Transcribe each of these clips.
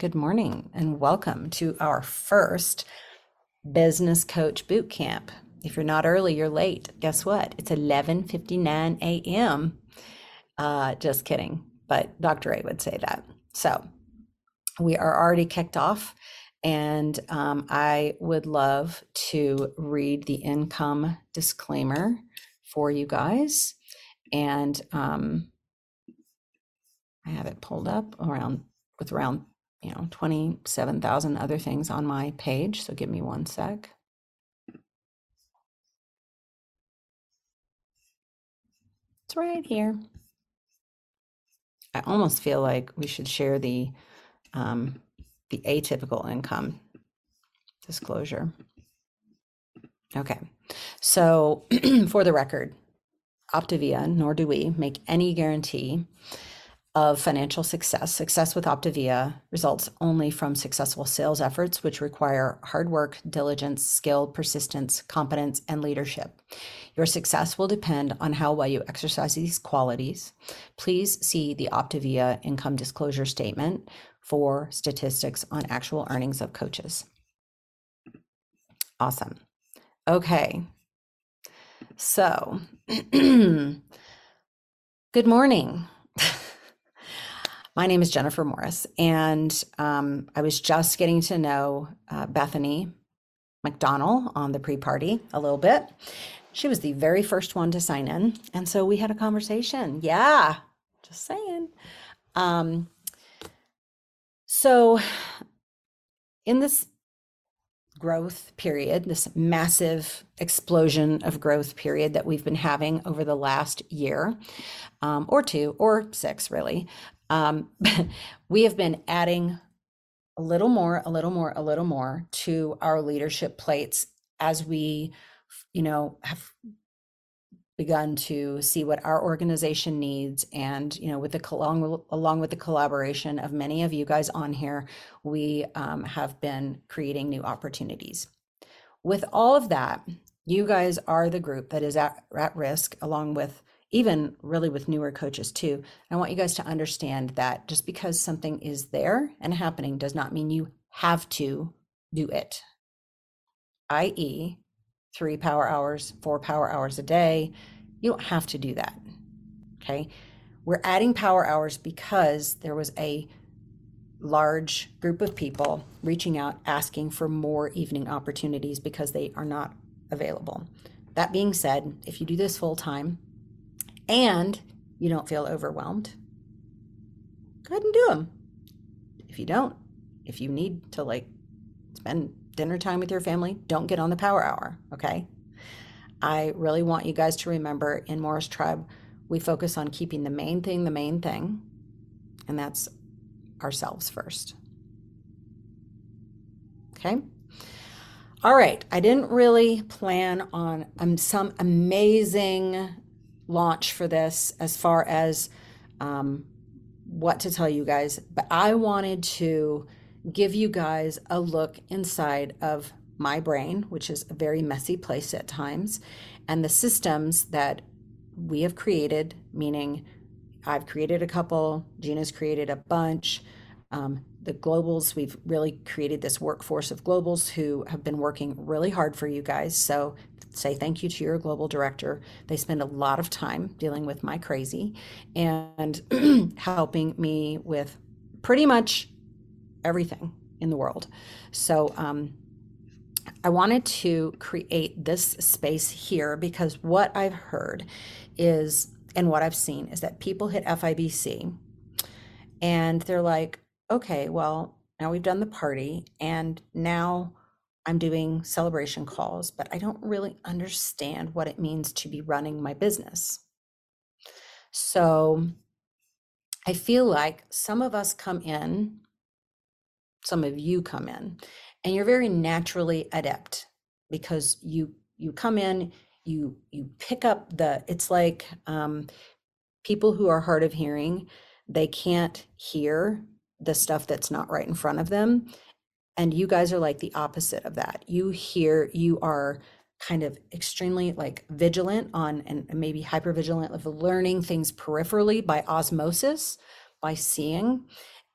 Good morning and welcome to our first business coach boot camp. If you're not early, you're late. Guess what? It's 11:59 a.m. Uh, just kidding, but Dr. A would say that. So we are already kicked off, and um, I would love to read the income disclaimer for you guys. And um, I have it pulled up around with around you know, 27,000 other things on my page. So give me one sec. It's right here. I almost feel like we should share the um, the atypical income disclosure. Okay, so for the record, Optavia, nor do we make any guarantee of financial success. Success with Optavia results only from successful sales efforts, which require hard work, diligence, skill, persistence, competence, and leadership. Your success will depend on how well you exercise these qualities. Please see the Optavia income disclosure statement for statistics on actual earnings of coaches. Awesome. Okay. So, good morning. My name is Jennifer Morris, and um, I was just getting to know uh, Bethany McDonald on the pre party a little bit. She was the very first one to sign in. And so we had a conversation. Yeah, just saying. Um, so, in this growth period, this massive explosion of growth period that we've been having over the last year um, or two or six, really, um, we have been adding a little more, a little more, a little more to our leadership plates as we, you know, have begun to see what our organization needs. And you know with the along, along with the collaboration of many of you guys on here we um, have been creating new opportunities. With all of that you guys are the group that is at, at risk along with even really with newer coaches too. I want you guys to understand that just because something is there and happening does not mean you have to do it. i.e., three power hours, four power hours a day. You don't have to do that. Okay. We're adding power hours because there was a large group of people reaching out asking for more evening opportunities because they are not available. That being said, if you do this full time, and you don't feel overwhelmed, go ahead and do them. If you don't, if you need to like spend dinner time with your family, don't get on the power hour, okay? I really want you guys to remember in Morris Tribe, we focus on keeping the main thing the main thing, and that's ourselves first. Okay? All right, I didn't really plan on um, some amazing launch for this as far as um, what to tell you guys, but I wanted to give you guys a look inside of my brain, which is a very messy place at times, and the systems that we have created, meaning I've created a couple, Gina's created a bunch. Um, the globals, we've really created this workforce of globals who have been working really hard for you guys. So say thank you to your global director. They spend a lot of time dealing with my crazy and helping me with pretty much everything in the world. So, um, I wanted to create this space here because what I've heard is, and what I've seen is that people hit FIBC and they're like, okay, well, now we've done the party and now I'm doing celebration calls, but I don't really understand what it means to be running my business. So I feel like some of us come in, some of you come in, and you're very naturally adept because you you come in, you you pick up the it's like um, people who are hard of hearing, they can't hear the stuff that's not right in front of them and you guys are like the opposite of that you hear you are kind of extremely like vigilant on and maybe hyper vigilant of learning things peripherally by osmosis by seeing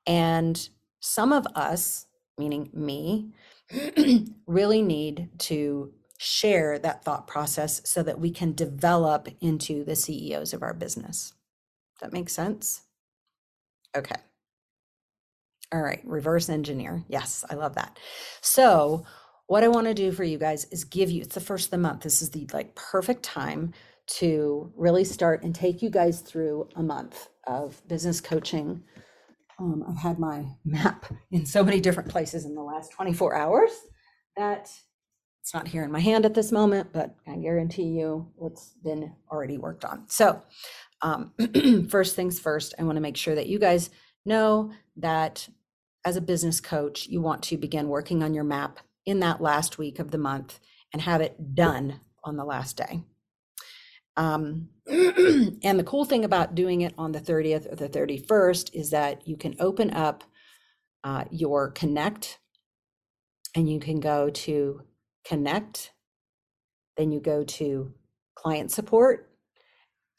and some of us, meaning me, really need to share that thought process so that we can develop into the CEOs of our business. That makes sense? Okay. All right, reverse engineer. Yes, I love that. So, what I want to do for you guys is give you it's the first of the month. This is the like perfect time to really start and take you guys through a month of business coaching. Um, I've had my map in so many different places in the last 24 hours that it's not here in my hand at this moment, but I guarantee you it's been already worked on. So, um, first things first, I want to make sure that you guys know that as a business coach, you want to begin working on your map in that last week of the month and have it done on the last day. Um, and the cool thing about doing it on the 30th or the 31st is that you can open up uh, your Connect and you can go to connect, then you go to client support,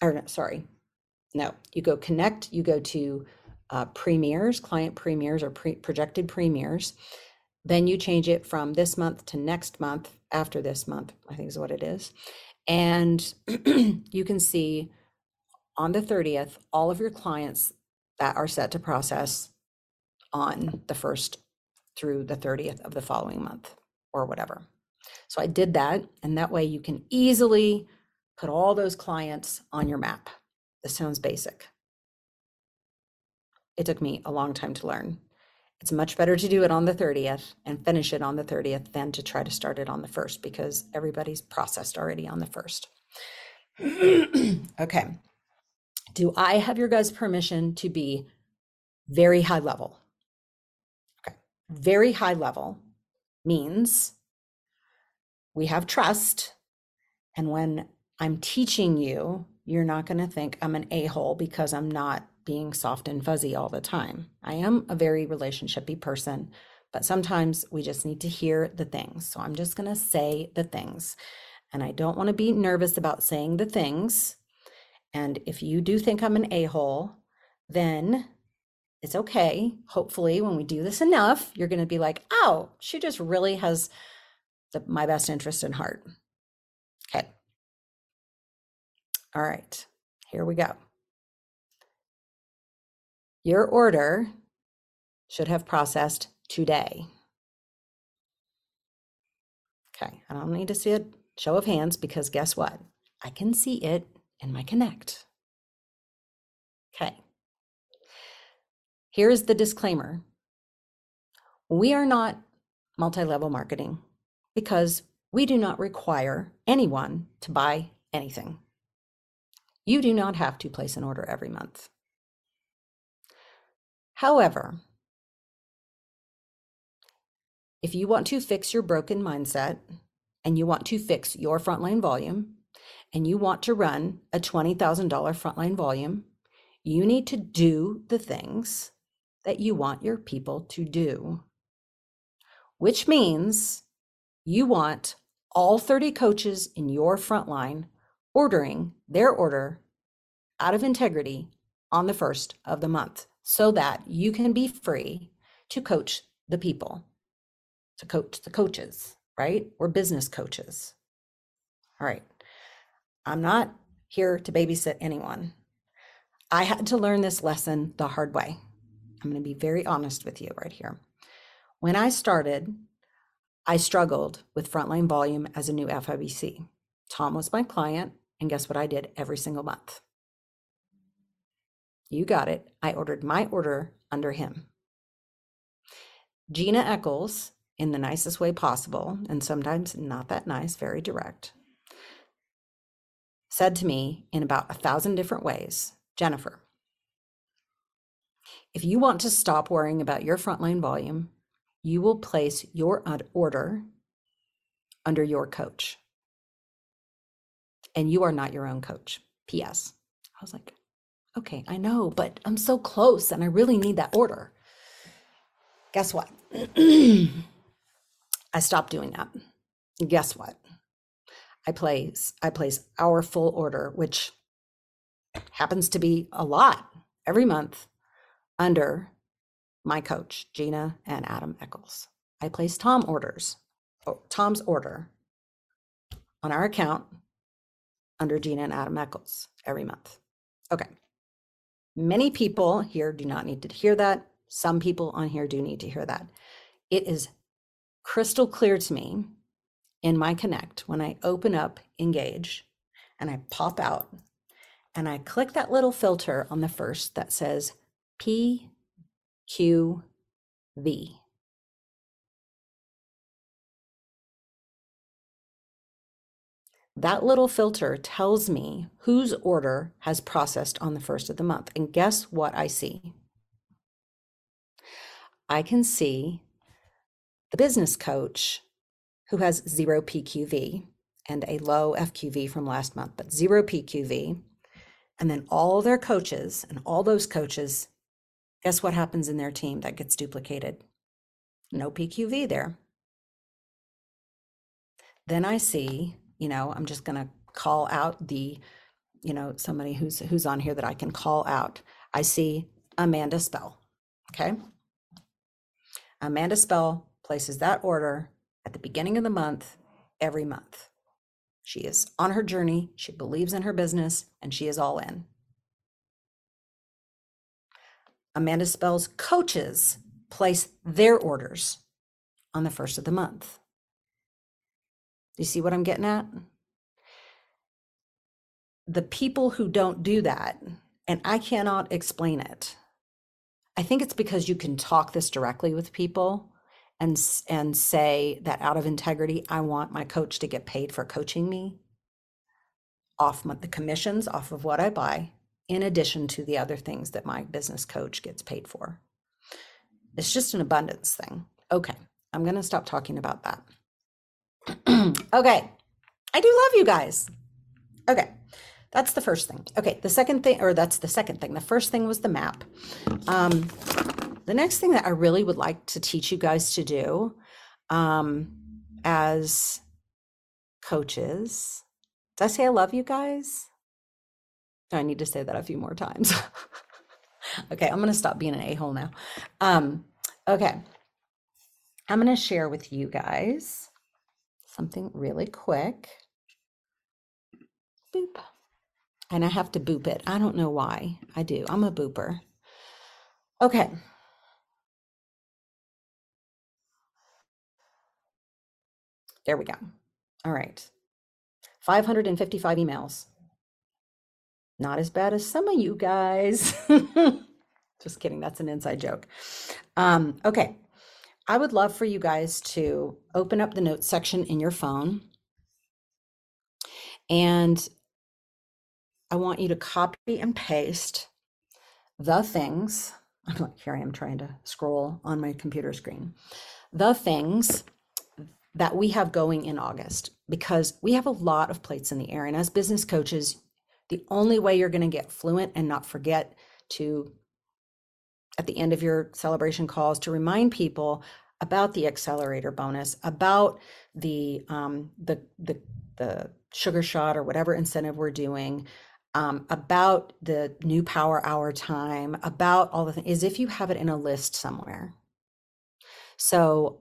or no, sorry, no, you go connect, you go to uh, premieres, client premieres or pre- projected premieres. Then you change it from this month to next month after this month, I think is what it is. And you can see on the 30th all of your clients that are set to process on the first through the 30th of the following month or whatever. So I did that, and that way you can easily put all those clients on your map. This sounds basic. It took me a long time to learn. It's much better to do it on the 30th and finish it on the 30th than to try to start it on the 1st because everybody's processed already on the 1st. okay. Do I have your guys' permission to be very high level? Okay. Very high level means we have trust. And when I'm teaching you, you're not going to think I'm an a hole because I'm not being soft and fuzzy all the time. I am a very relationshipy person, but sometimes we just need to hear the things. So I'm just going to say the things. And I don't want to be nervous about saying the things. And if you do think I'm an a hole, then it's okay. Hopefully, when we do this enough, you're going to be like, oh, she just really has the, my best interest in heart. Okay. All right, here we go. Your order should have processed today. Okay, I don't need to see a show of hands because guess what? I can see it in my Connect. Okay. Here's the disclaimer. We are not multi-level marketing because we do not require anyone to buy anything. You do not have to place an order every month. However, if you want to fix your broken mindset and you want to fix your frontline volume and you want to run a $20,000 frontline volume, you need to do the things that you want your people to do, which means you want all 30 coaches in your frontline ordering their order out of integrity on the first of the month so that you can be free to coach the people, to coach the coaches, right? We're business coaches. All right. I'm not here to babysit anyone. I had to learn this lesson the hard way. I'm going to be very honest with you right here. When I started, I struggled with frontline volume as a new FIBC. Tom was my client, and guess what I did every single month? You got it. I ordered my order under him. Gina Eccles, in the nicest way possible, and sometimes not that nice, very direct, said to me in about a thousand different ways Jennifer, if you want to stop worrying about your frontline volume, you will place your order under your coach. And you are not your own coach. P.S. I was like, okay, I know, but I'm so close and I really need that order. Guess what? I stopped doing that. Guess what? I place I place our full order, which happens to be a lot every month under my coach, Gina and Adam Eccles. I place Tom orders, Tom's order on our account under Gina and Adam Eccles every month. Okay. Many people here do not need to hear that. Some people on here do need to hear that. It is crystal clear to me in my Connect when I open up Engage and I pop out and I click that little filter on the first that says PQV. That little filter tells me whose order has processed on the first of the month. And guess what I see? I can see the business coach who has zero PQV and a low FQV from last month, but zero PQV. And then all their coaches and all those coaches, guess what happens in their team that gets duplicated? No PQV there. Then I see you know i'm just going to call out the you know somebody who's who's on here that i can call out. I see amanda spell okay? Amanda spell places that order at the beginning of the month every month. She is on her journey she believes in her business and she is all in. Amanda spell's coaches place their orders on the first of the month you see what I'm getting at? The people who don't do that, and I cannot explain it. I think it's because you can talk this directly with people and and say that out of integrity, I want my coach to get paid for coaching me off my, the commissions off of what I buy, in addition to the other things that my business coach gets paid for. It's just an abundance thing. Okay, I'm going to stop talking about that. okay. I do love you guys. Okay. That's the first thing. Okay. The second thing, or that's the second thing. The first thing was the map. Um, the next thing that I really would like to teach you guys to do um, as coaches. Did I say I love you guys? I need to say that a few more times. okay, I'm going to stop being an a hole now. Um, okay, I'm going to share with you guys something really quick. Boop. And I have to boop it. I don't know why. I do. I'm a booper. Okay. There we go. All right. 555 emails. Not as bad as some of you guys. Just kidding. That's an inside joke. Um, okay. I would love for you guys to open up the notes section in your phone. And I want you to copy and paste the things. I'm like, here I am trying to scroll on my computer screen. The things that we have going in August, because we have a lot of plates in the air. And as business coaches, the only way you're going to get fluent and not forget to at the end of your celebration calls to remind people about the accelerator bonus, about the um, the the the sugar shot or whatever incentive we're doing, um, about the new power hour time, about all the things, is if you have it in a list somewhere. So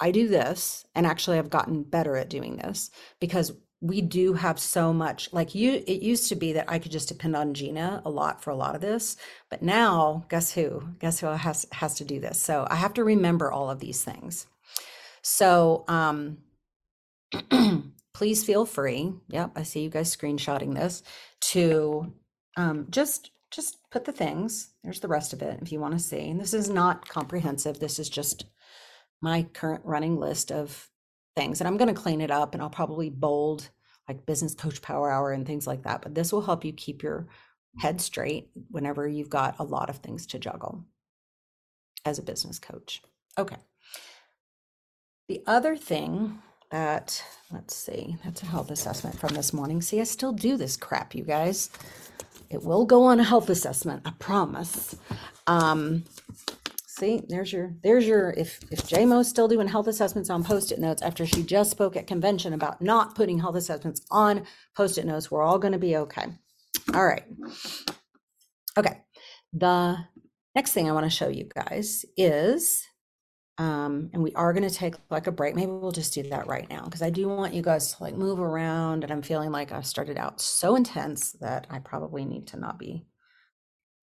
I do this, and actually I've gotten better at doing this because we do have so much like you it used to be that i could just depend on gina a lot for a lot of this but now guess who? Guess who has has to do this? So i have to remember all of these things. So um please feel free yep i see you guys screenshotting this to um just just put the things there's the rest of it if you want to see. And this is not comprehensive this is just my current running list of things. And I'm going to clean it up and I'll probably bold like business coach power hour and things like that. But this will help you keep your head straight whenever you've got a lot of things to juggle as a business coach. Okay. The other thing that, let's see, that's a health assessment from this morning. See, I still do this crap, you guys. It will go on a health assessment, I promise. Um, See, there's your, there's your, if, if JMO's still doing health assessments on post-it notes after she just spoke at convention about not putting health assessments on post-it notes, we're all going to be okay. All right. Okay. The next thing I want to show you guys is, um, and we are going to take like a break. Maybe we'll just do that right now because I do want you guys to like move around. And I'm feeling like I've started out so intense that I probably need to not be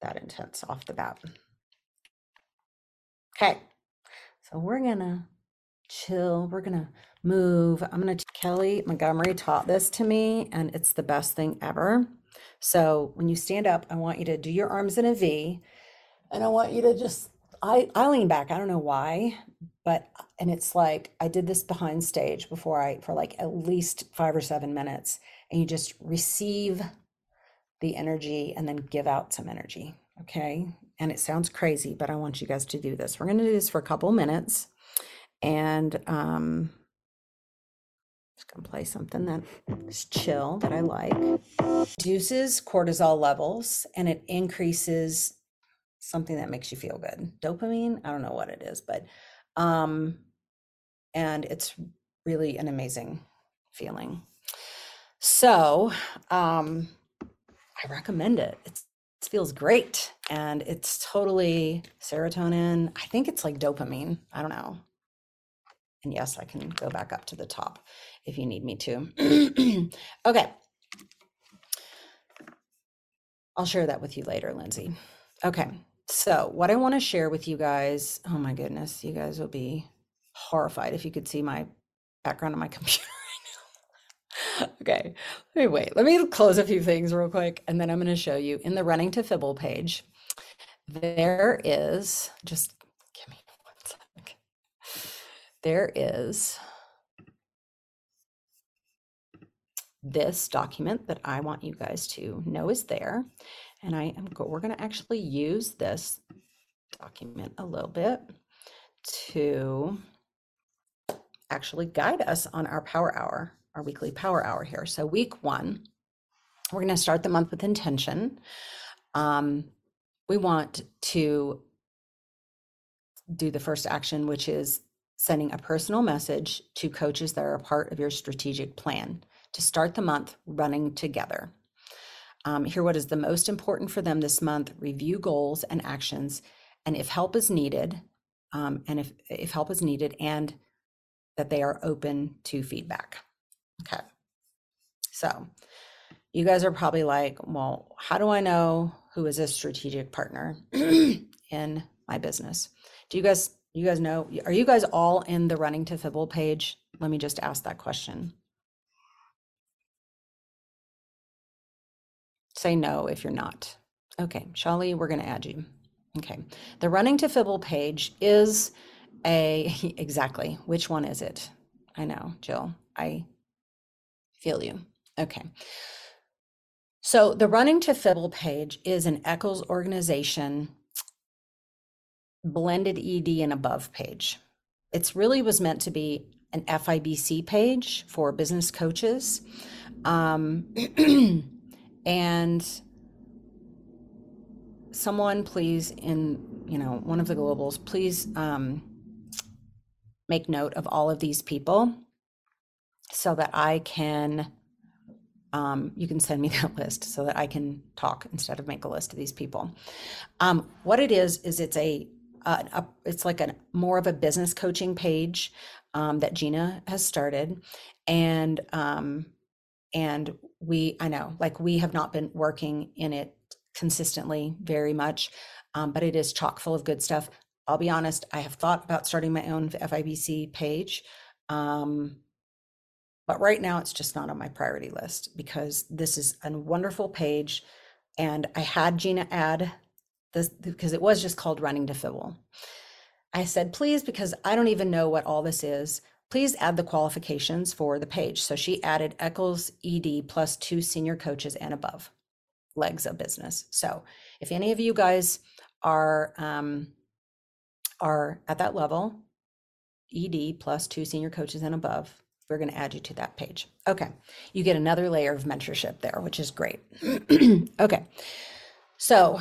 that intense off the bat. Okay. So we're to chill. We're to move. I'm to, Kelly Montgomery taught this to me, and it's the best thing ever. So when you stand up, I want you to do your arms in a V, and I want you to just, I, I lean back. I don't know why, but, and it's like, I did this behind stage before I, for like at least five or seven minutes, and you just receive the energy and then give out some energy. Okay. And it sounds crazy, but I want you guys to do this. We're going to do this for a couple minutes. And um, just gonna play something that is chill that I like. Reduces cortisol levels and it increases something that makes you feel good. Dopamine, I don't know what it is, but um and it's really an amazing feeling. So, um I recommend it. It's it feels great and it's totally serotonin. I think it's like dopamine. I don't know. And yes, I can go back up to the top if you need me to. okay. I'll share that with you later, Lindsay. Okay. So, what I want to share with you guys, oh my goodness, you guys will be horrified if you could see my background on my computer. Okay. Let me wait. Let me close a few things real quick and then I'm going to show you in the running to Fibble page. There is just give me one sec. there is this document that I want you guys to know is there. And I am go we're going to actually use this document a little bit to actually guide us on our power hour, our weekly power hour here. So week one, we're going to start the month with intention. Um, we want to do the first action, which is sending a personal message to coaches that are a part of your strategic plan to start the month running together. Um, hear what is the most important for them this month, review goals and actions, and if help is needed, um, and if, if help is needed, and that they are open to feedback. Okay. So you guys are probably like, well, how do I know who is a strategic partner in my business? Do you guys you guys know, are you guys all in the running to Fibble page? Let me just ask that question. Say no if you're not. Okay, Shali, we're going to add you. Okay, the running to Fibble page is a, exactly, which one is it? I know, Jill, I feel you. Okay. So the running to Fibble page is an Eccles organization blended ED and above page. It's really was meant to be an FIBC page for business coaches. Um, and someone please in you know one of the globals please um, make note of all of these people so that i can um, you can send me that list so that i can talk instead of make a list of these people um, what it is is it's a uh, a, it's like a more of a business coaching page um, that Gina has started, and um, and we I know like we have not been working in it consistently very much, um, but it is chock full of good stuff. I'll be honest, I have thought about starting my own FIBC page. Um, but right now it's just not on my priority list because this is a wonderful page and I had Gina add this because it was just called running to Fibble. I said, please, because I don't even know what all this is, please add the qualifications for the page. So she added Eccles ED plus two senior coaches and above legs of business. So if any of you guys are um, are at that level, ED plus two senior coaches and above, we're going to add you to that page. Okay. You get another layer of mentorship there, which is great. okay. So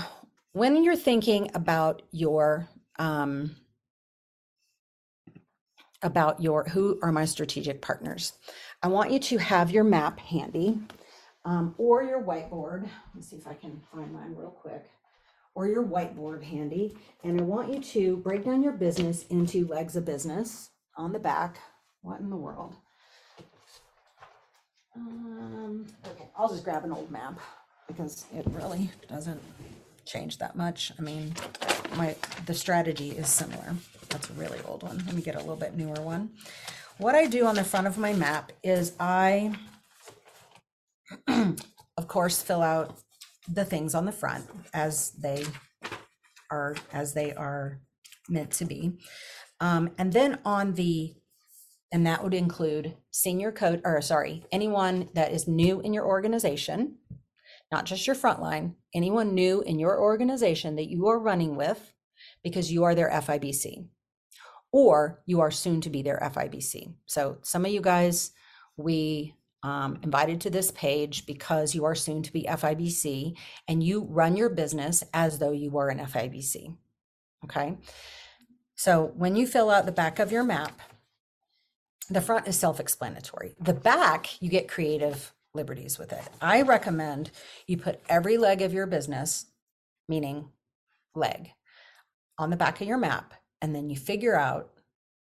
when you're thinking about your um, about your who are my strategic partners i want you to have your map handy um, or your whiteboard let's see if i can find mine real quick or your whiteboard handy. And I want you to break down your business into legs of business on the back. What in the world? Um, okay, I'll just grab an old map because it really doesn't change that much. I mean, my the strategy is similar. That's a really old one. Let me get a little bit newer one. What I do on the front of my map is I, of course, fill out the things on the front as they are as they are meant to be. Um, and then on the and that would include senior code or sorry, anyone that is new in your organization, not just your frontline, anyone new in your organization that you are running with because you are their FIBC or you are soon to be their FIBC. So some of you guys we um, invited to this page because you are soon to be FIBC and you run your business as though you were an FIBC. Okay. So when you fill out the back of your map, the front is self explanatory. The back, you get creative liberties with it. I recommend you put every leg of your business, meaning leg, on the back of your map. And then you figure out,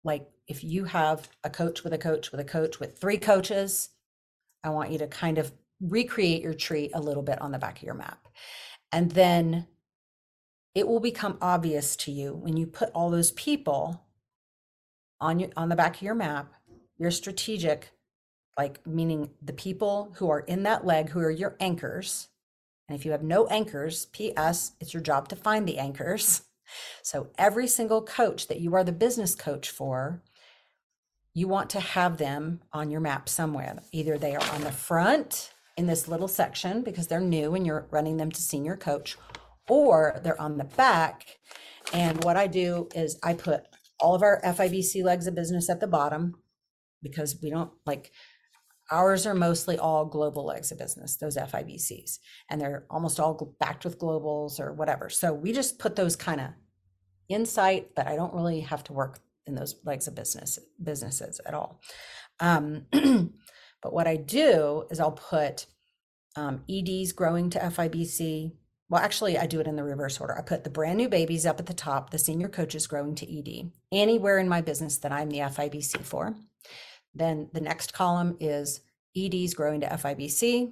like, if you have a coach with a coach with a coach with three coaches, I want you to kind of recreate your tree a little bit on the back of your map. And then it will become obvious to you when you put all those people on your on the back of your map, your strategic, like meaning the people who are in that leg who are your anchors. And if you have no anchors, PS, it's your job to find the anchors. So every single coach that you are the business coach for, you want to have them on your map somewhere. Either they are on the front in this little section because they're new and you're running them to senior coach, or they're on the back. And what I do is I put all of our FIBC legs of business at the bottom because we don't like ours are mostly all global legs of business, those FIBCs, and they're almost all backed with globals or whatever. So we just put those kind of insight, but I don't really have to work in those legs of business businesses at all. Um, but what I do is I'll put um, EDs growing to FIBC. Well, actually, I do it in the reverse order. I put the brand new babies up at the top, the senior coaches growing to ED, anywhere in my business that I'm the FIBC for. Then the next column is EDs growing to FIBC.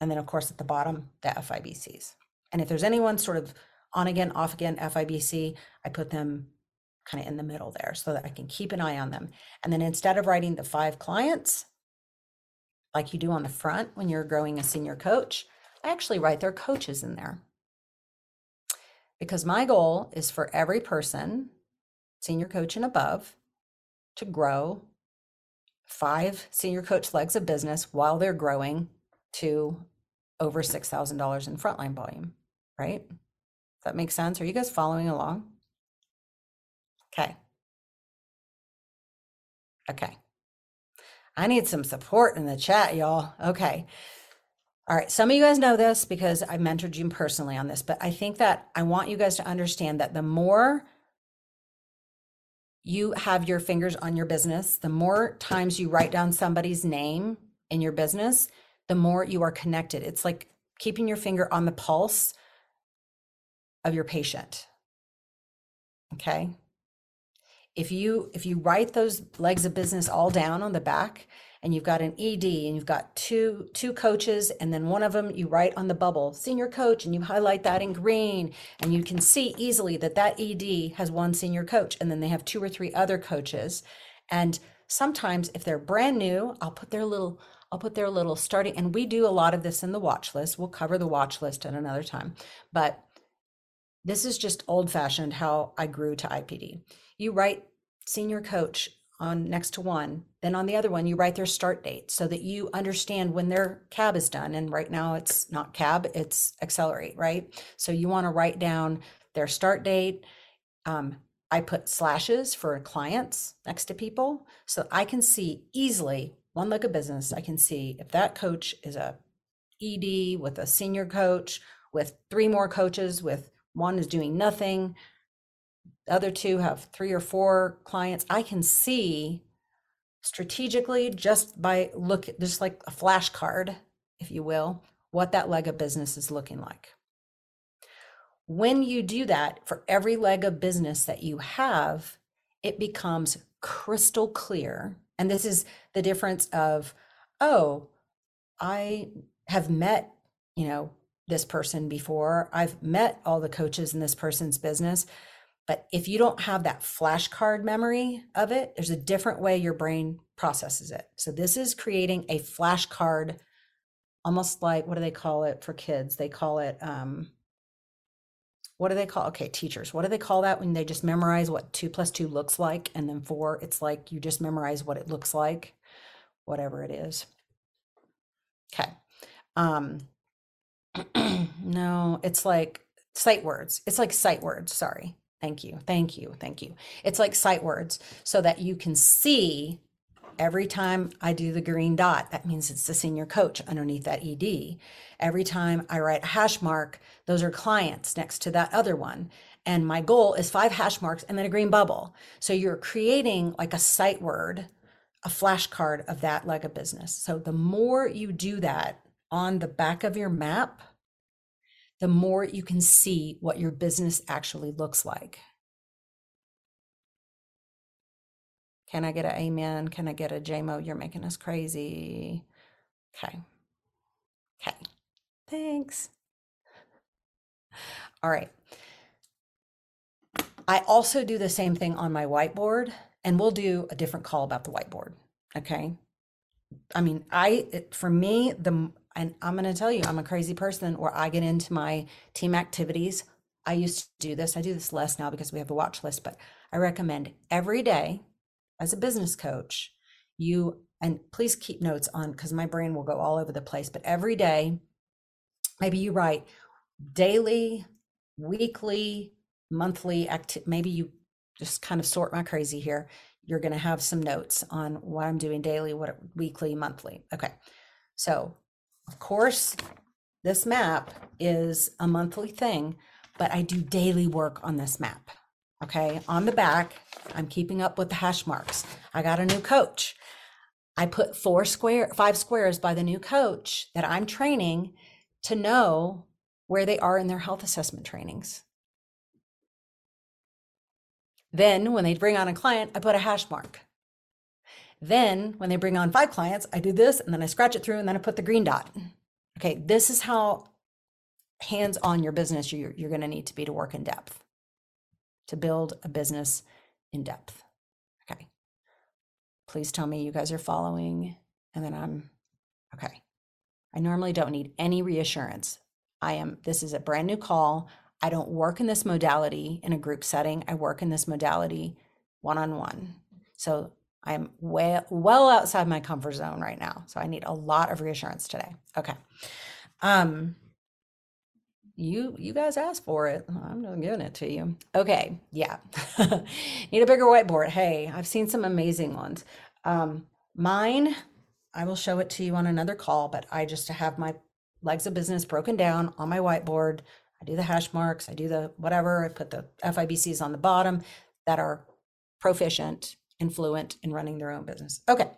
And then, of course, at the bottom, the FIBCs. And if there's anyone sort of on again, off again, FIBC, I put them kind of in the middle there so that I can keep an eye on them. And then instead of writing the five clients, like you do on the front when you're growing a senior coach, I actually write their coaches in there. Because my goal is for every person, senior coach and above, to grow five senior coach legs of business while they're growing to over $6,000 in frontline volume, right? That make sense? Are you guys following along? Okay. Okay. I need some support in the chat, y'all. Okay. All right. Some of you guys know this because I mentored you personally on this, but I think that I want you guys to understand that the more you have your fingers on your business, the more times you write down somebody's name in your business, the more you are connected. It's like keeping your finger on the pulse of your patient. Okay if you if you write those legs of business all down on the back and you've got an ed and you've got two two coaches and then one of them you write on the bubble senior coach and you highlight that in green and you can see easily that that ed has one senior coach and then they have two or three other coaches and sometimes if they're brand new i'll put their little I'll put their little starting, and we do a lot of this in the watch list. We'll cover the watch list at another time. But this is just old fashioned how I grew to IPD. You write senior coach on next to one. Then on the other one, you write their start date so that you understand when their cab is done. And right now it's not cab, it's accelerate, right? So you want to write down their start date. Um, I put slashes for clients next to people so I can see easily one look of business. I can see if that coach is a ED with a senior coach with three more coaches with one is doing nothing the other two have three or four clients. I can see strategically just by look just like a flashcard, if you will, what that leg of business is looking like. when you do that for every leg of business that you have, it becomes crystal clear. And this is the difference of, oh, I have met, you know, this person before. I've met all the coaches in this person's business. But if you don't have that flashcard memory of it, there's a different way your brain processes it. So this is creating a flashcard, almost like what do they call it for kids? They call it um, what do they call okay teachers. What do they call that when they just memorize what two plus two looks like and then four it's like you just memorize what it looks like? Whatever it is. Okay. Um no it's like sight words. It's like sight words sorry thank you thank you thank you it's like sight words so that you can see Every time I do the green dot, that means it's the senior coach underneath that ED. Every time I write a hash mark, those are clients next to that other one. And my goal is five hash marks and then a green bubble. So you're creating like a sight word, a flashcard of that leg of business. So the more you do that on the back of your map, the more you can see what your business actually looks like. Can I get an amen? Can I get a JMO? You're making us crazy. Okay. Okay. Thanks. All right. I also do the same thing on my whiteboard, and we'll do a different call about the whiteboard. Okay. I mean, I, it, for me, the, and I'm going to tell you, I'm a crazy person where I get into my team activities. I used to do this. I do this less now because we have a watch list, but I recommend every day as a business coach, you, and please keep notes on because my brain will go all over the place, but every day, maybe you write daily, weekly, monthly acti- maybe you just kind of sort my crazy here. You're going to have some notes on what I'm doing daily, what weekly, monthly. Okay. So, of course, this map is a monthly thing, but I do daily work on this map. Okay. On the back, I'm keeping up with the hash marks. I got a new coach. I put four square, five squares by the new coach that I'm training to know where they are in their health assessment trainings. Then, when they bring on a client, I put a hash mark. Then, when they bring on five clients, I do this and then I scratch it through and then I put the green dot. Okay, this is how hands on your business you're, you're going to need to be to work in depth to build a business in depth. Okay. Please tell me you guys are following. And then I'm okay. I normally don't need any reassurance. I am, this is a brand new call. I don't work in this modality in a group setting. I work in this modality one on one. So I'm way, well outside my comfort zone right now. So I need a lot of reassurance today. Okay. Um, you you guys asked for it i'm just giving it to you okay yeah need a bigger whiteboard hey i've seen some amazing ones um mine i will show it to you on another call but i just have my legs of business broken down on my whiteboard i do the hash marks i do the whatever i put the fibcs on the bottom that are proficient and fluent in running their own business okay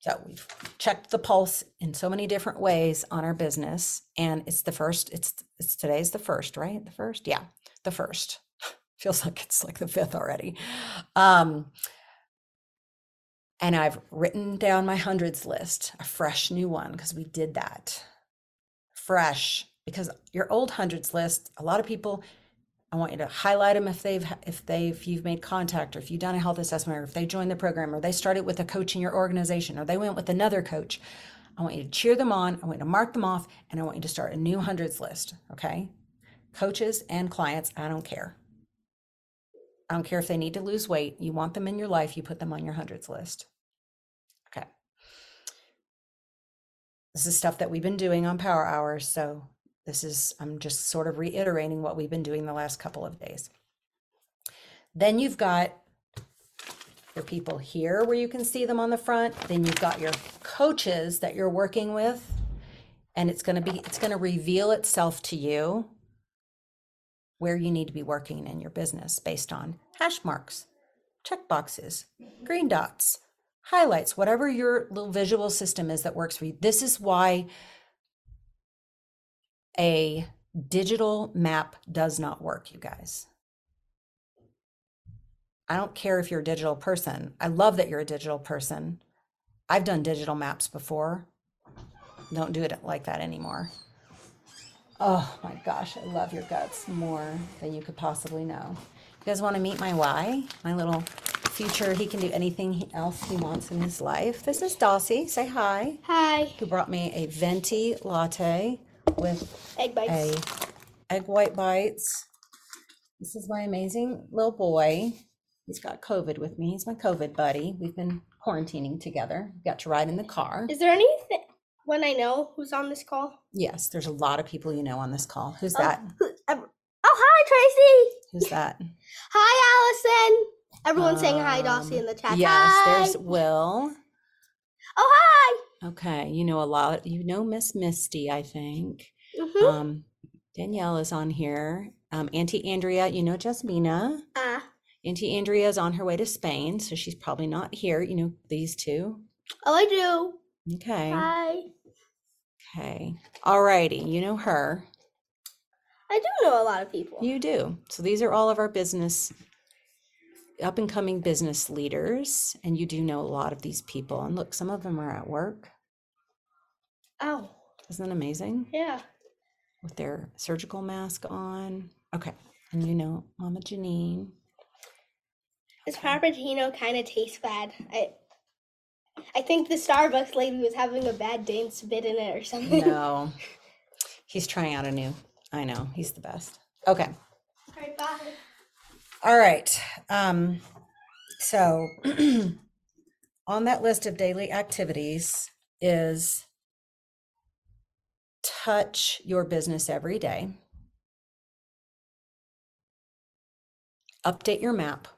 so we've checked the pulse in so many different ways on our business. And it's the first, it's it's today's the first, right? The first? Yeah, the first. Feels like it's like the fifth already. Um and I've written down my hundreds list, a fresh new one, because we did that. Fresh, because your old hundreds list, a lot of people I want you to highlight them if they've if they've you've made contact or if you've done a health assessment or if they joined the program or they started with a coach in your organization or they went with another coach. I want you to cheer them on, I want you to mark them off, and I want you to start a new hundreds list. Okay. Coaches and clients, I don't care. I don't care if they need to lose weight. You want them in your life, you put them on your hundreds list. Okay. This is stuff that we've been doing on power hours. So this is, I'm just sort of reiterating what we've been doing the last couple of days. Then you've got your people here where you can see them on the front. Then you've got your coaches that you're working with. And it's going to be, it's going to reveal itself to you where you need to be working in your business based on hash marks, check boxes, green dots, highlights, whatever your little visual system is that works for you. This is why a Digital map does not work, you guys. I don't care if you're a digital person. I love that you're a digital person. I've done digital maps before. Don't do it like that anymore. Oh my gosh, I love your guts more than you could possibly know. You guys want to meet my Y? My little future, he can do anything else he wants in his life. This is Dossie. Say hi. Hi. Who brought me a venti latte with Egg bites. a egg white bites. This is my amazing little boy. He's got COVID with me. He's my COVID buddy. We've been quarantining together. We got to ride in the car. Is there anything when I know who's on this call? Yes, there's a lot of people you know on this call. Who's Oh, that? who- ev- oh, hi, Tracy. Who's that? Hi, Allison. Everyone's saying hi, Dossie, in the chat. Um, Yes, Hi. there's Will. Oh, hi. Okay, you know a lot. You know Miss Misty, I think. Mm-hmm. Um, Danielle is on here. Um, Auntie Andrea, you know Jasmina. Ah. Auntie Andrea is on her way to Spain, so she's probably not here. You know these two. oh, I do. Okay. Hi. Okay. Alrighty. You know her. I do know a lot of people. You do. So these are all of our business, up and coming business leaders. And you do know a lot of these people. And look, some of them are at work. Oh, Isn't that amazing? yeah. With their surgical mask on. Okay. And you know Mama Janine. This Frappuccino kind of tastes bad. I, I think the Starbucks lady was having a bad day and spit in it or something. No. He's trying out a new. I know. He's the best. Okay. All right, bye. All right. Um, so on that list of daily activities is touch your business every day. Update your map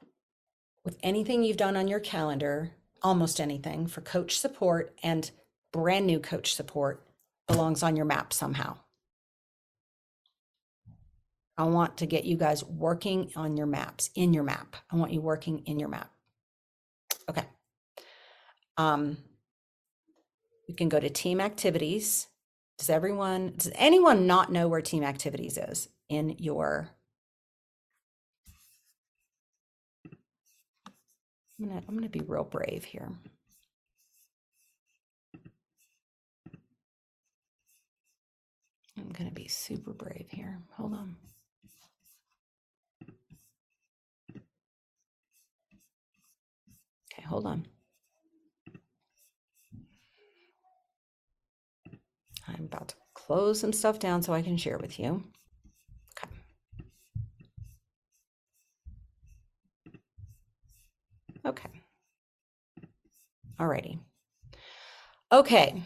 with anything you've done on your calendar, almost anything for coach support and brand new coach support belongs on your map somehow. I want to get you guys working on your maps, in your map. I want you working in your map. Okay. Um, you can go to team activities. Does everyone, does anyone not know where team activities is in your? I'm gonna, I'm gonna be real brave here. I'm gonna be super brave here. Hold on. Okay, hold on. I'm about to close some stuff down so I can share with you. Okay. Okay. Alrighty. Okay.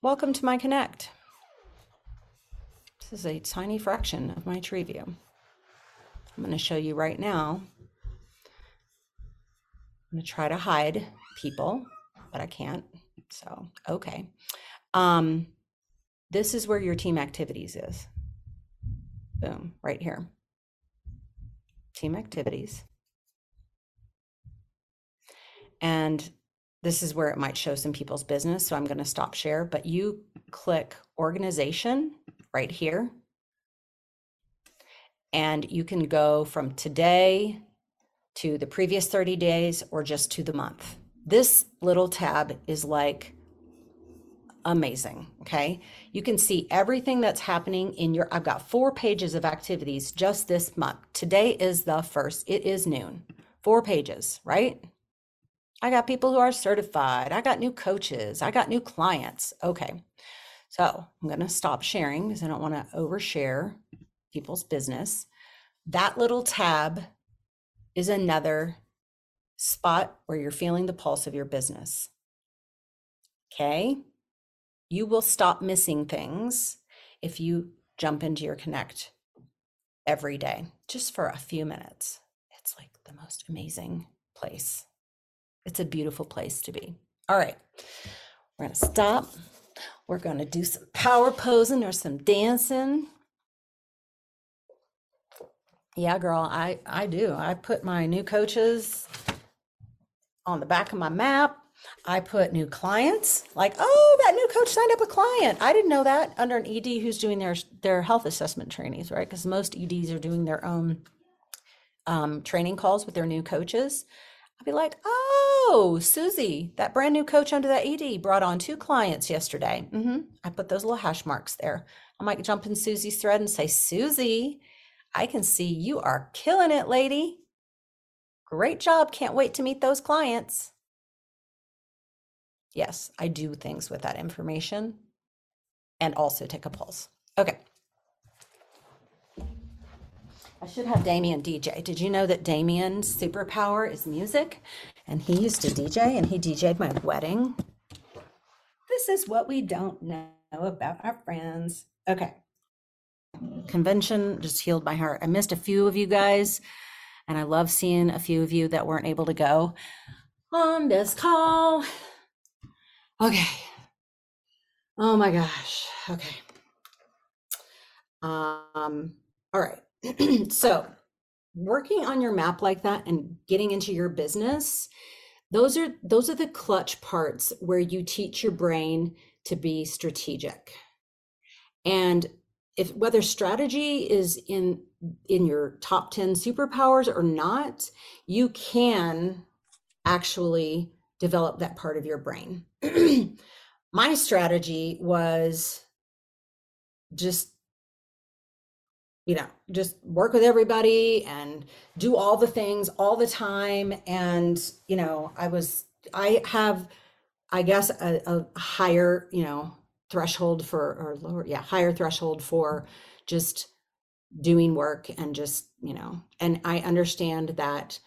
Welcome to my Connect. This is a tiny fraction of my tree view. I'm going to show you right now. I'm going to try to hide people, but I can't. So, okay. Um, this is where your team activities is. Boom, right here. Team activities. And this is where it might show some people's business. So I'm going to stop share, but you click organization right here. And you can go from today to the previous 30 days or just to the month. This little tab is like amazing. Okay. You can see everything that's happening in your, I've got four pages of activities just this month. Today is the first, it is noon. Four pages, right? I got people who are certified. I got new coaches. I got new clients. Okay. So I'm going to stop sharing because I don't want to overshare people's business. That little tab is another spot where you're feeling the pulse of your business. Okay. You will stop missing things if you jump into your Connect every day, just for a few minutes. It's like the most amazing place. It's a beautiful place to be. All right. We're going to stop. We're going to do some power posing or some dancing. Yeah, girl, I I do. I put my new coaches on the back of my map. I put new clients, like, oh, that new coach signed up a client. I didn't know that under an ED who's doing their their health assessment trainings, right? Because most EDs are doing their own um, training calls with their new coaches. I'd be like, oh, Susie, that brand new coach under that ED brought on two clients yesterday. hmm I put those little hash marks there. I might jump in Susie's thread and say, Susie, I can see you are killing it, lady. Great job. Can't wait to meet those clients. Yes, I do things with that information and also take a pulse. Okay. I should have Damien DJ. Did you know that Damien's superpower is music? And he used to DJ and he DJ'd my wedding. This is what we don't know about our friends. Okay. Convention just healed my heart. I missed a few of you guys, and I love seeing a few of you that weren't able to go on this call. Okay. Oh my gosh. Okay. Um, all right. so working on your map like that and getting into your business, those are those are the clutch parts where you teach your brain to be strategic. And if whether strategy is in in your top 10 superpowers or not, you can actually develop that part of your brain. My strategy was just you know, just work with everybody and do all the things all the time. And, you know, I was, I have, I guess, a, a higher, you know, threshold for, or lower, yeah, higher threshold for just doing work and just, you know, and I understand that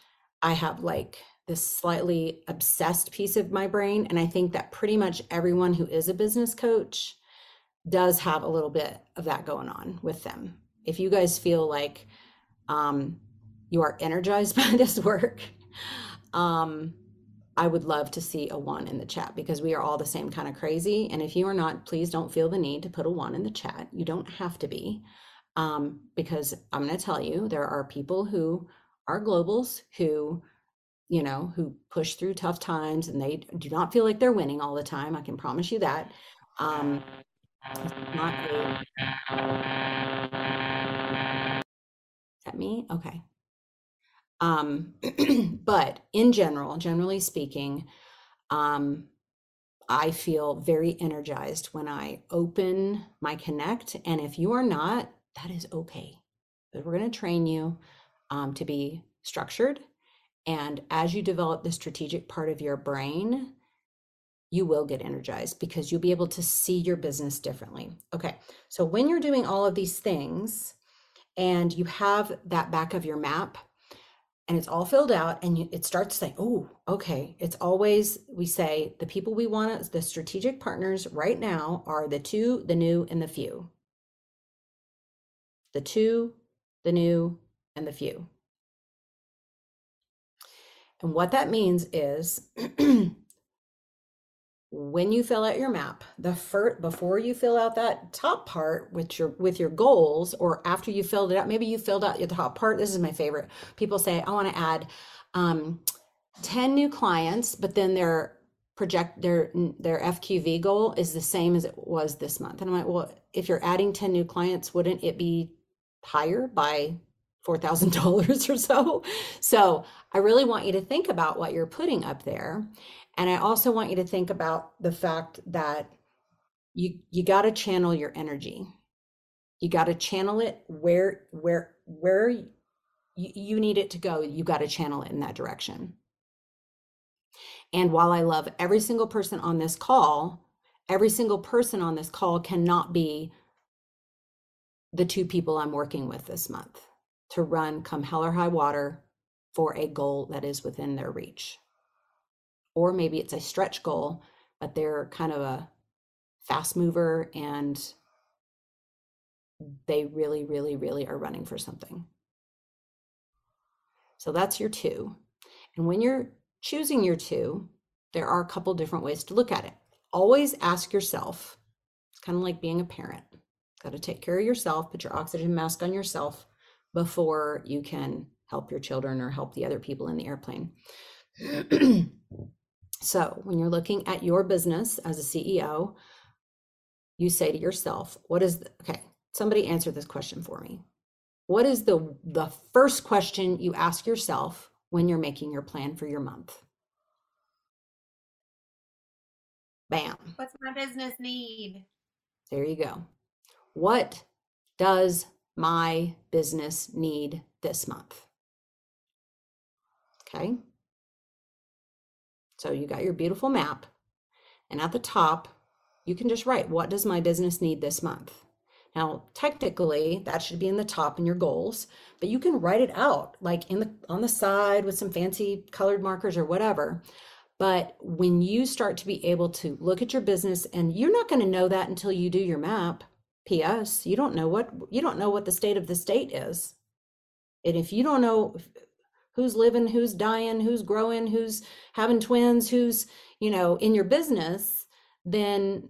I have like this slightly obsessed piece of my brain. And I think that pretty much everyone who is a business coach does have a little bit of that going on with them if you guys feel like um, you are energized by this work, um, I would love to see a one in the chat because we are all the same kind of crazy. And if you are not, please don't feel the need to put a one in the chat. You don't have to be, um, because I'm going to tell you there are people who are globals who, you know, who push through tough times and they do not feel like they're winning all the time. I can promise you that. Um, not a that me? Okay. Um, but in general, generally speaking, um, I feel very energized when I open my Connect. And if you are not, that is okay. But we're going to train you um, to be structured. And as you develop the strategic part of your brain, you will get energized because you'll be able to see your business differently. Okay. So when you're doing all of these things, and you have that back of your map and it's all filled out and you, it starts saying oh okay. It's always we say the people we want the strategic partners right now are the two the new and the few. The two the new and the few. And what that means is when you fill out your map the first before you fill out that top part with your with your goals or after you filled it out maybe you filled out your top part this is my favorite people say i want to add um, 10 new clients but then their project their their fqv goal is the same as it was this month. And i'm like well if you're adding 10 new clients wouldn't it be higher by $4000 or so so i really want you to think about what you're putting up there and I also want you to think about the fact that you you got to channel your energy. You got to channel it where where where you, you need it to go. You got to channel it in that direction. And while I love every single person on this call, every single person on this call cannot be the two people I'm working with this month to run come hell or high water for a goal that is within their reach or maybe it's a stretch goal, but they're kind of a fast mover and they really, really, really are running for something. So that's your two. And when you're choosing your two, there are a couple different ways to look at it. Always ask yourself, it's kind of like being a parent. Got to take care of yourself, put your oxygen mask on yourself before you can help your children or help the other people in the airplane. So when you're looking at your business as a CEO, you say to yourself, what is the, okay, somebody answer this question for me. What is the the first question you ask yourself when you're making your plan for your month? Bam. What's my business need? There you go. What does my business need this month? Okay. So you got your beautiful map, and at the top, you can just write, What does my business need this month? Now, technically, that should be in the top in your goals, but you can write it out like in the on the side with some fancy colored markers or whatever. But when you start to be able to look at your business and you're not going to know that until you do your map. PS, you don't know what you don't know what the state of the state is. And if you don't know who's living, who's dying, who's growing, who's having twins, who's, you know, in your business, then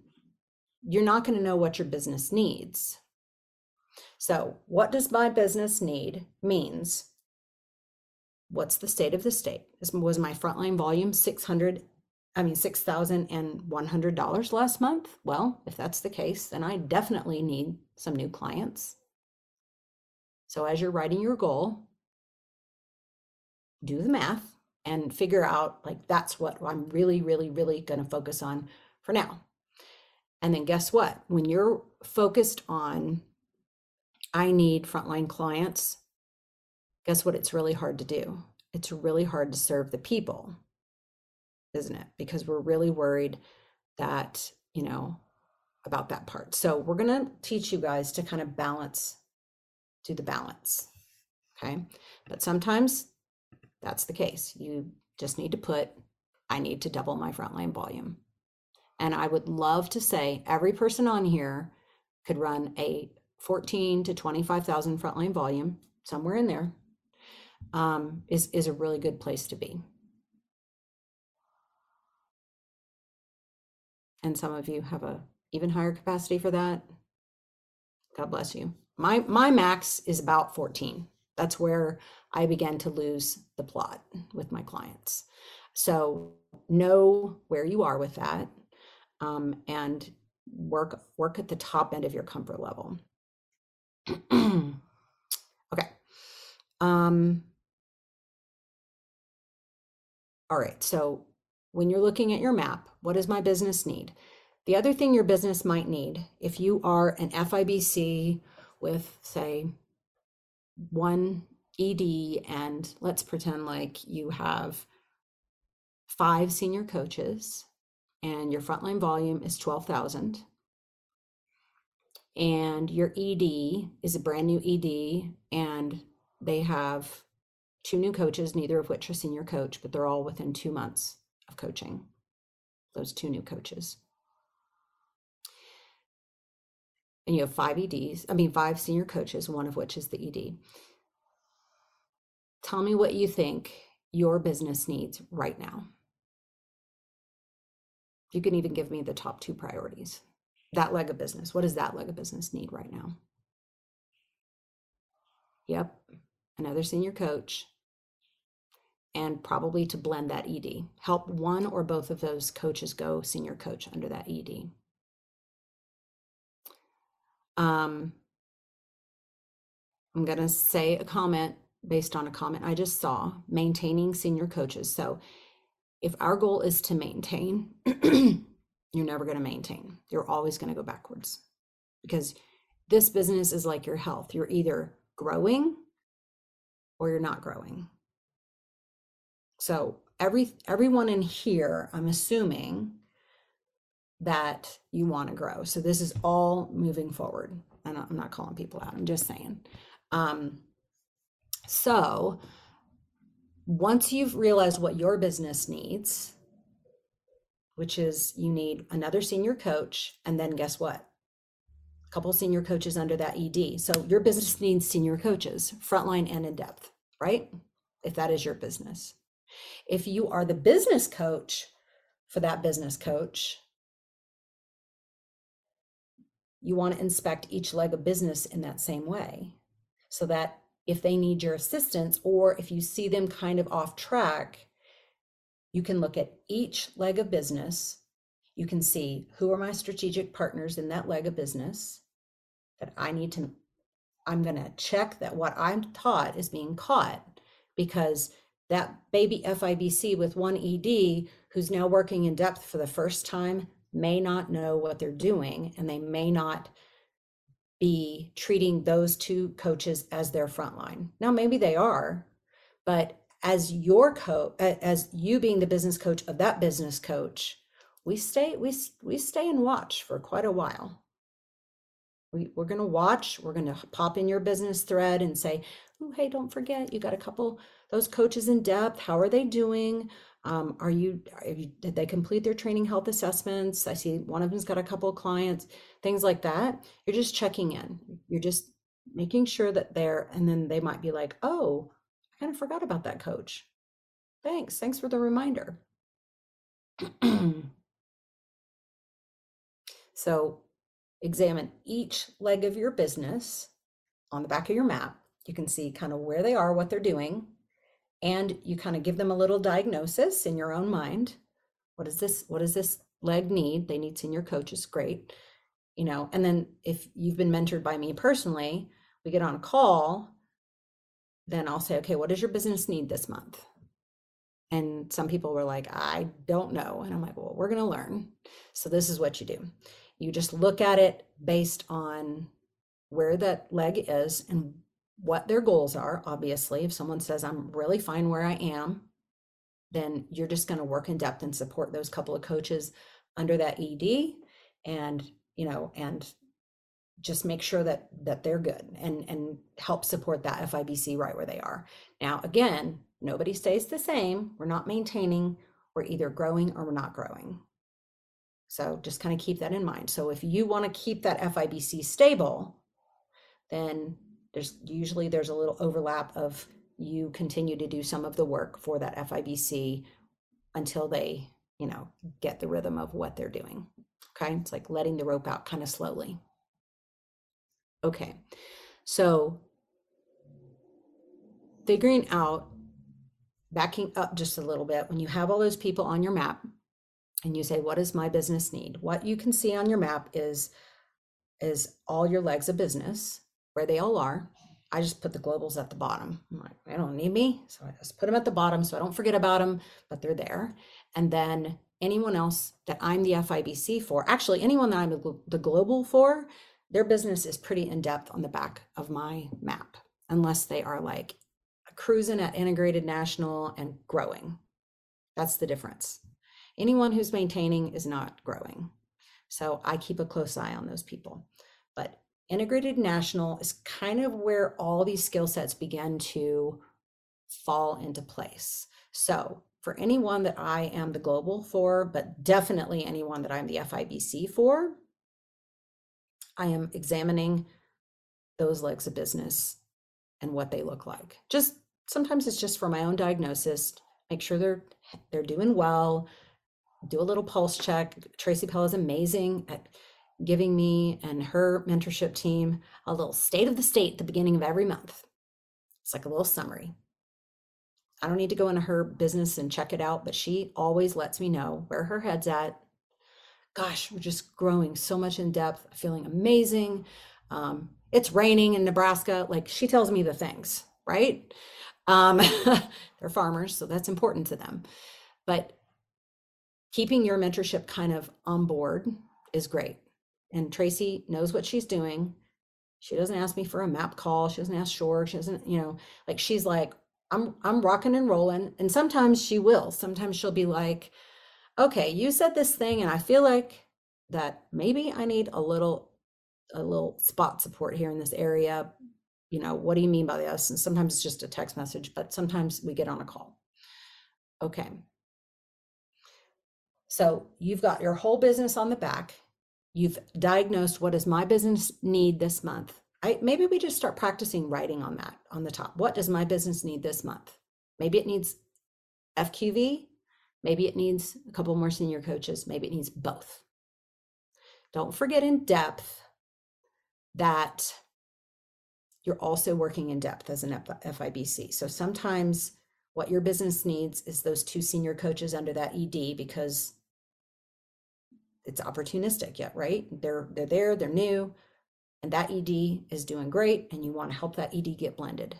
you're not going to know what your business needs. So, what does my business need means what's the state of the state? This Was my frontline volume 600 I mean $6,100 last month? Well, if that's the case, then I definitely need some new clients. So as you're writing your goal, do the math and figure out like that's what I'm really really really going to focus on for now. And then guess what? When you're focused on, I need frontline clients, guess what? It's really hard to do. It's really hard to serve the people, isn't it? Because we're really worried that, you know, about that part. So we're going to teach you guys to kind of balance, do the balance. Okay. But sometimes that's the case. You just need to put, I need to double my frontline volume. And I would love to say every person on here could run a 14 to 25,000 frontline volume, somewhere in there, um, is, is a really good place to be. And some of you have a even higher capacity for that. God bless you. My my max is about 14. That's where I began to lose the plot with my clients. So know where you are with that um, and work work at the top end of your comfort level. okay. Um, all right. So when you're looking at your map, what does my business need? The other thing your business might need, if you are an FIBC with, say, one ED, and let's pretend like you have five senior coaches and your frontline volume is 12,000 and your ED is a brand new ED and they have two new coaches, neither of which are senior coach, but they're all within two months of coaching those two new coaches. And you have five EDs, I mean, five senior coaches, one of which is the ED. Tell me what you think your business needs right now. You can even give me the top two priorities. That leg of business. What does that leg of business need right now? Yep. Another senior coach. And probably to blend that ED. Help one or both of those coaches go senior coach under that ED. Um, I'm going to say a comment based on a comment I just saw maintaining senior coaches. So if our goal is to maintain, you're never going to maintain. You're always going to go backwards because this business is like your health. You're either growing or you're not growing. So every everyone in here, I'm assuming that you want to grow. So this is all moving forward. And I'm not calling people out. I'm just saying. Um, so once you've realized what your business needs, which is you need another senior coach, and then guess what? A couple senior coaches under that ED. So your business needs senior coaches, frontline and in depth, right? If that is your business. If you are the business coach for that business coach, you want to inspect each leg of business in that same way so that if they need your assistance or if you see them kind of off track, you can look at each leg of business. You can see who are my strategic partners in that leg of business that I need to, I'm going to check that what I'm taught is being caught because that baby FIBC with one ED who's now working in depth for the first time may not know what they're doing and they may not be treating those two coaches as their frontline. Now, maybe they are, but as your coach, as you being the business coach of that business coach, we stay we we stay and watch for quite a while. We, we're going to watch. We're going to pop in your business thread and say, "Oh, hey, don't forget, you got a couple those coaches in depth. How are they doing? Um, are you, are you, did they complete their training health assessments? I see one of them's got a couple of clients, things like that. You're just checking in. You're just making sure that they're, and then they might be like, oh, I kind of forgot about that coach. Thanks. Thanks for the reminder. so examine each leg of your business on the back of your map. You can see kind of where they are, what they're doing, and you kind of give them a little diagnosis in your own mind. What is this what does this leg need? They need senior coaches great. You know and then if you've been mentored by me personally we get on a call then i'll say okay what does your business need this month? And some people were like i don't know. And i'm like well we're going to learn. So this is what you do. You just look at it based on where that leg is and what their goals are. Obviously, if someone says, I'm really fine where I am, then you're just going to work in depth and support those couple of coaches under that ED and, you know, and just make sure that that they're good and and help support that FIBC right where they are. Now, again, nobody stays the same. We're not maintaining, we're either growing or we're not growing. So just kind of keep that in mind. So if you want to keep that FIBC stable, then there's usually there's a little overlap of you continue to do some of the work for that FIBC until they, you know, get the rhythm of what they're doing. Okay. It's like letting the rope out kind of slowly. Okay. So figuring out, backing up just a little bit, when you have all those people on your map and you say, what does my business need? What you can see on your map is, is all your legs of business where they all are. I just put the globals at the bottom. I'm like, they don't need me. So I just put them at the bottom so I don't forget about them, but they're there. And then anyone else that I'm the FIBC for, actually, anyone that I'm the global for, their business is pretty in depth on the back of my map, unless they are like cruising at integrated national and growing. That's the difference. Anyone who's maintaining is not growing. So I keep a close eye on those people. But integrated national is kind of where all these skill sets begin to fall into place. So, for anyone that I am the global for, but definitely anyone that I'm the FIBC for, I am examining those legs of business and what they look like. Just sometimes it's just for my own diagnosis, make sure they're they're doing well, do a little pulse check. Tracy Pell is amazing at giving me and her mentorship team a little state of the state at the beginning of every month. It's like a little summary. I don't need to go into her business and check it out, but she always lets me know where her head's at. Gosh, we're just growing so much in depth, feeling amazing. Um, it's raining in Nebraska. Like she tells me the things, right? Um, they're farmers, so that's important to them. But keeping your mentorship kind of on board is great and Tracy knows what she's doing. She doesn't ask me for a map call. She doesn't ask Shore. She doesn't, you know, like she's like, I'm I'm rocking and rolling. And sometimes she will. Sometimes she'll be like, okay, you said this thing, and I feel like that maybe I need a little a little spot support here in this area. You know, what do you mean by this? And sometimes it's just a text message, but sometimes we get on a call. Okay. So you've got your whole business on the back you've diagnosed what does my business need this month. I, maybe we just start practicing writing on that on the top. What does my business need this month? Maybe it needs fqv maybe it needs a couple more senior coaches. Maybe it needs both. Don't forget in depth that you're also working in depth as an fibc so sometimes what your business needs is those two senior coaches under that ED because it's opportunistic yet, right? They're they're there, they're new, and that ED is doing great, and you want to help that ED get blended.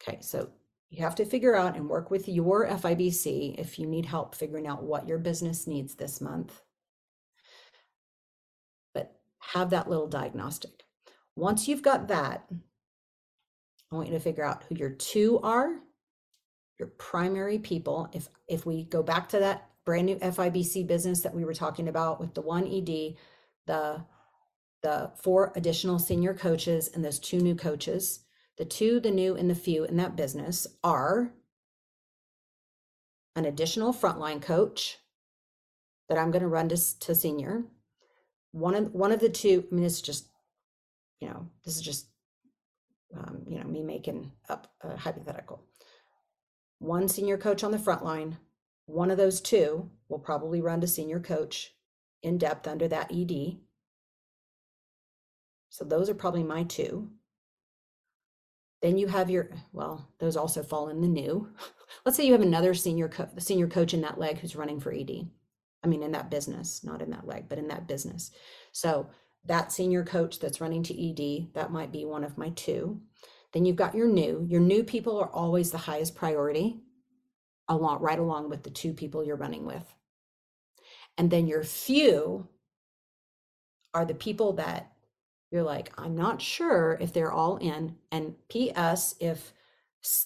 Okay, so you have to figure out and work with your FIBC if you need help figuring out what your business needs this month. But have that little diagnostic. Once you've got that, I want you to figure out who your two are, your primary people. If if we go back to that brand new FIBC business that we were talking about with the one ED, the the four additional senior coaches and those two new coaches, the two, the new, and the few in that business are an additional frontline coach that I'm going to run to, to senior. One of one of the two, I mean, it's just, you know, this is just, um, you know, me making up a hypothetical. One senior coach on the front line, one of those two will probably run to senior coach in depth under that ED. So those are probably my two. Then you have your, well, those also fall in the new. Let's say you have another senior co- senior coach in that leg who's running for ED. I mean, in that business, not in that leg, but in that business. So that senior coach that's running to ED, that might be one of my two. Then you've got your new. Your new people are always the highest priority, along right along with the two people you're running with. And then your few are the people that you're like, I'm not sure if they're all in. And PS, if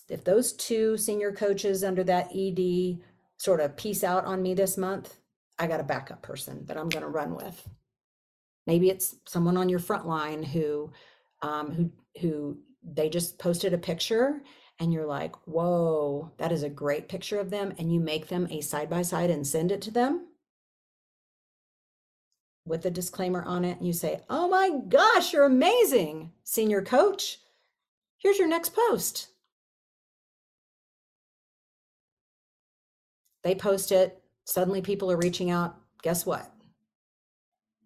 if those two senior coaches under that ED sort of piece out on me this month, I got a backup person that I'm going to run with. Maybe it's someone on your front line who um, who who they just posted a picture and you're like, whoa, that is a great picture of them, and you make them a side by side and send it to them with a disclaimer on it and you say, Oh my gosh, you're amazing, senior coach. Here's your next post. They post it, suddenly people are reaching out. Guess what?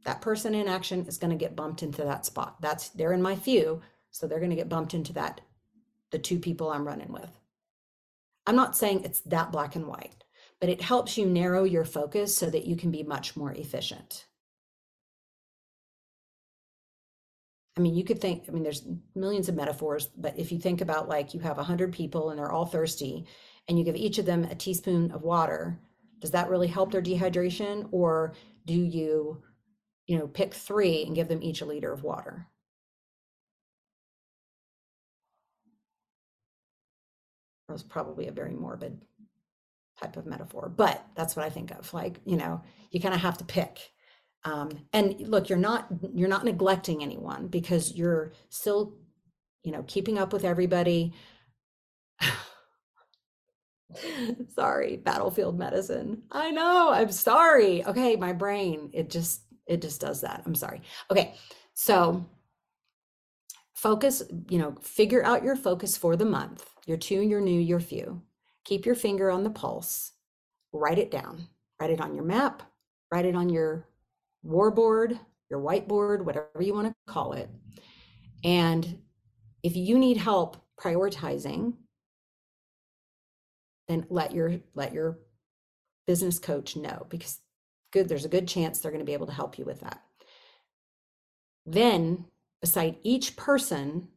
That person in action is going to get bumped into that spot. That's they're in my few, so they're going to get bumped into that the two people I'm running with. I'm not saying it's that black and white, but it helps you narrow your focus so that you can be much more efficient. I mean, you could think, I mean, there's millions of metaphors, but if you think about like you have 100 people and they're all thirsty and you give each of them a teaspoon of water, does that really help their dehydration? Or do you, you know, pick three and give them each a liter of water? That was probably a very morbid type of metaphor, but that's what I think of. Like, you know, you kind of have to pick um, and look you're not you're not neglecting anyone because you're still you know keeping up with everybody. Sorry battlefield medicine. I know i'm sorry. Okay my brain it just it just does that. I'm sorry. Okay so focus you know figure out your focus for the month your two your new your few keep your finger on the pulse write it down write it on your map write it on your warboard, your whiteboard, whatever you want to call it. And if you need help prioritizing, then let your let your business coach know because good there's a good chance they're going to be able to help you with that. Then beside each person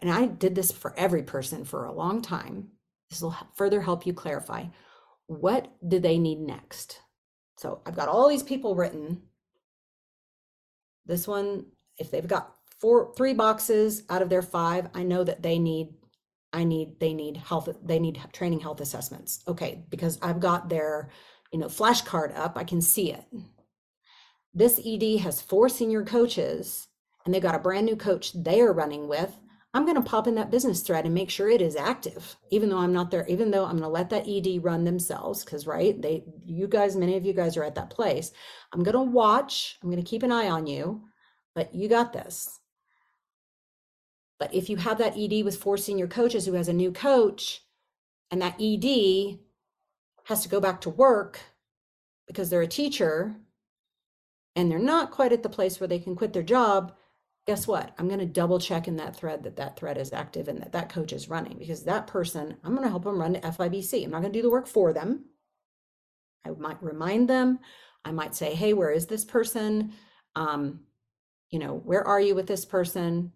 and I did this for every person for a long time. This will further help you clarify what do they need next? So I've got all these people written. This one, if they've got four, three boxes out of their five, I know that they need, I need, they need health, they need training health assessments. Okay, because I've got their, you know, flashcard up, I can see it. This ED has four senior coaches and they've got a brand new coach they are running with. I'm going to pop in that business thread and make sure it is active, even though I'm not there, even though I'm going to let that ED run themselves. Cause right. They, you guys, many of you guys are at that place. I'm going to watch, I'm going to keep an eye on you, but you got this. But if you have that ED with four senior coaches who has a new coach and that ED has to go back to work because they're a teacher and they're not quite at the place where they can quit their job, guess what? I'm going to double check in that thread that that thread is active and that that coach is running because that person, I'm going to help them run to FIBC. I'm not going to do the work for them. I might remind them. I might say, hey, where is this person? Um, you know, where are you with this person?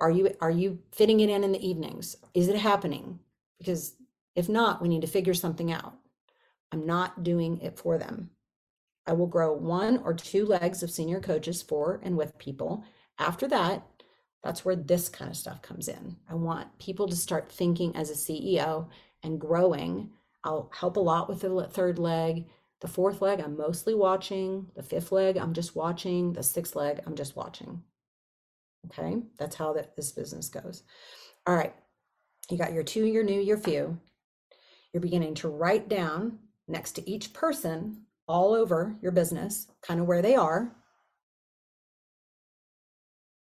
Are you are you fitting it in in the evenings? Is it happening? Because if not, we need to figure something out. I'm not doing it for them. I will grow one or two legs of senior coaches for and with people. After that, that's where this kind of stuff comes in. I want people to start thinking as a CEO and growing. I'll help a lot with the third leg. The fourth leg, I'm mostly watching. The fifth leg, I'm just watching. The sixth leg, I'm just watching. Okay, that's how that this business goes. All right, you got your two, your new, your few. You're beginning to write down next to each person all over your business, kind of where they are.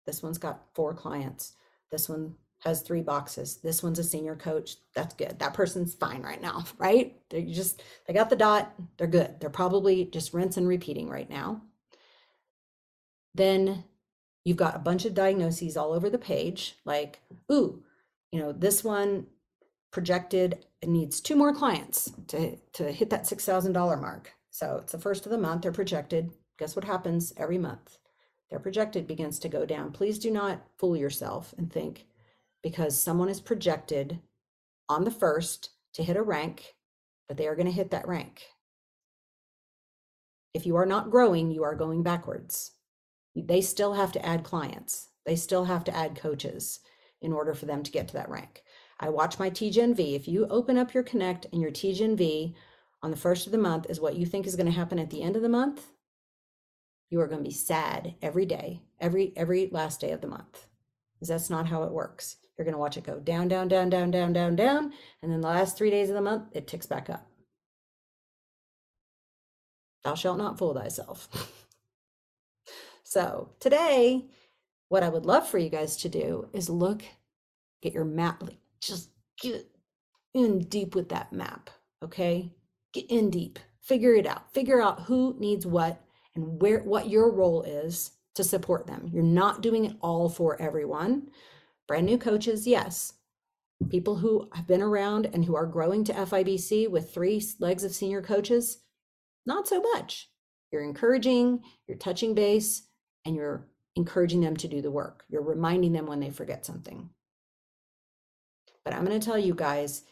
This one's got four clients. This one has three boxes. This one's a senior coach. That's good. That person's fine right now, right? They just, they got the dot. They're good. They're probably just rinse and repeating right now. Then you've got a bunch of diagnoses all over the page, like, ooh, you know, this one projected needs two more clients to, to hit that $6,000 mark. So it's the first of the month, they're projected. Guess what happens every month? Their projected begins to go down. Please do not fool yourself and think because someone is projected on the first to hit a rank that they are going to hit that rank. If you are not growing, you are going backwards. They still have to add clients. They still have to add coaches in order for them to get to that rank. I watch my TGNV. If you open up your Connect and your TGNV on the first of the month is what you think is going to happen at the end of the month, you are going to be sad every day, every every last day of the month. Because that's not how it works. You're going to watch it go down, down, down, down, down, down, down, and then the last 3 days of the month it ticks back up. Thou shalt not fool thyself. so, today what I would love for you guys to do is look get your map like just get in deep with that map, okay? Get in deep, figure it out, figure out who needs what and where what your role is to support them. You're not doing it all for everyone. Brand new coaches, yes. People who have been around and who are growing to FIBC with three legs of senior coaches, not so much. You're encouraging, you're touching base, and you're encouraging them to do the work. You're reminding them when they forget something. But I'm going to tell you guys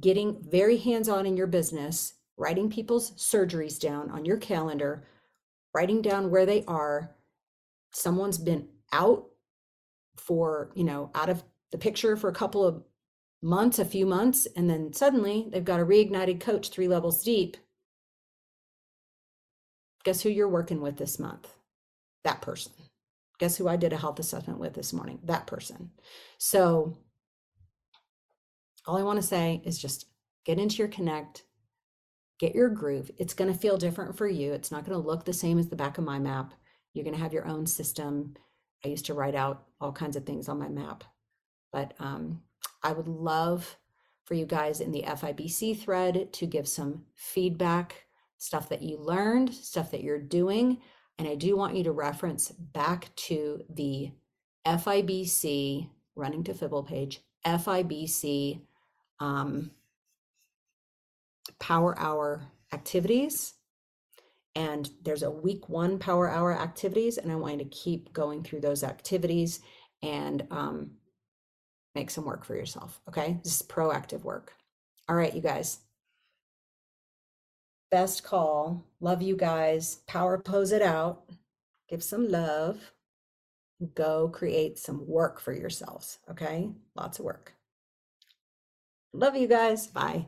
getting very hands on in your business, writing people's surgeries down on your calendar, writing down where they are. Someone's been out for, you know, out of the picture for a couple of months, a few months, and then suddenly they've got a reignited coach three levels deep. Guess who you're working with this month? That person. Guess who I did a health assessment with this morning? That person. So all I want to say is just get into your connect, get your groove. It's going to feel different for you. It's not going to look the same as the back of my map. You're going to have your own system. I used to write out all kinds of things on my map, but um, I would love for you guys in the FIBC thread to give some feedback, stuff that you learned, stuff that you're doing. And I do want you to reference back to the FIBC running to Fibble page, FIBC um, power hour activities. And there's a week one power hour activities, and I want you to keep going through those activities and um, make some work for yourself. Okay. This is proactive work. All right, you guys. Best call. Love you guys. Power pose it out. Give some love. Go create some work for yourselves. Okay. Lots of work. Love you guys. Bye.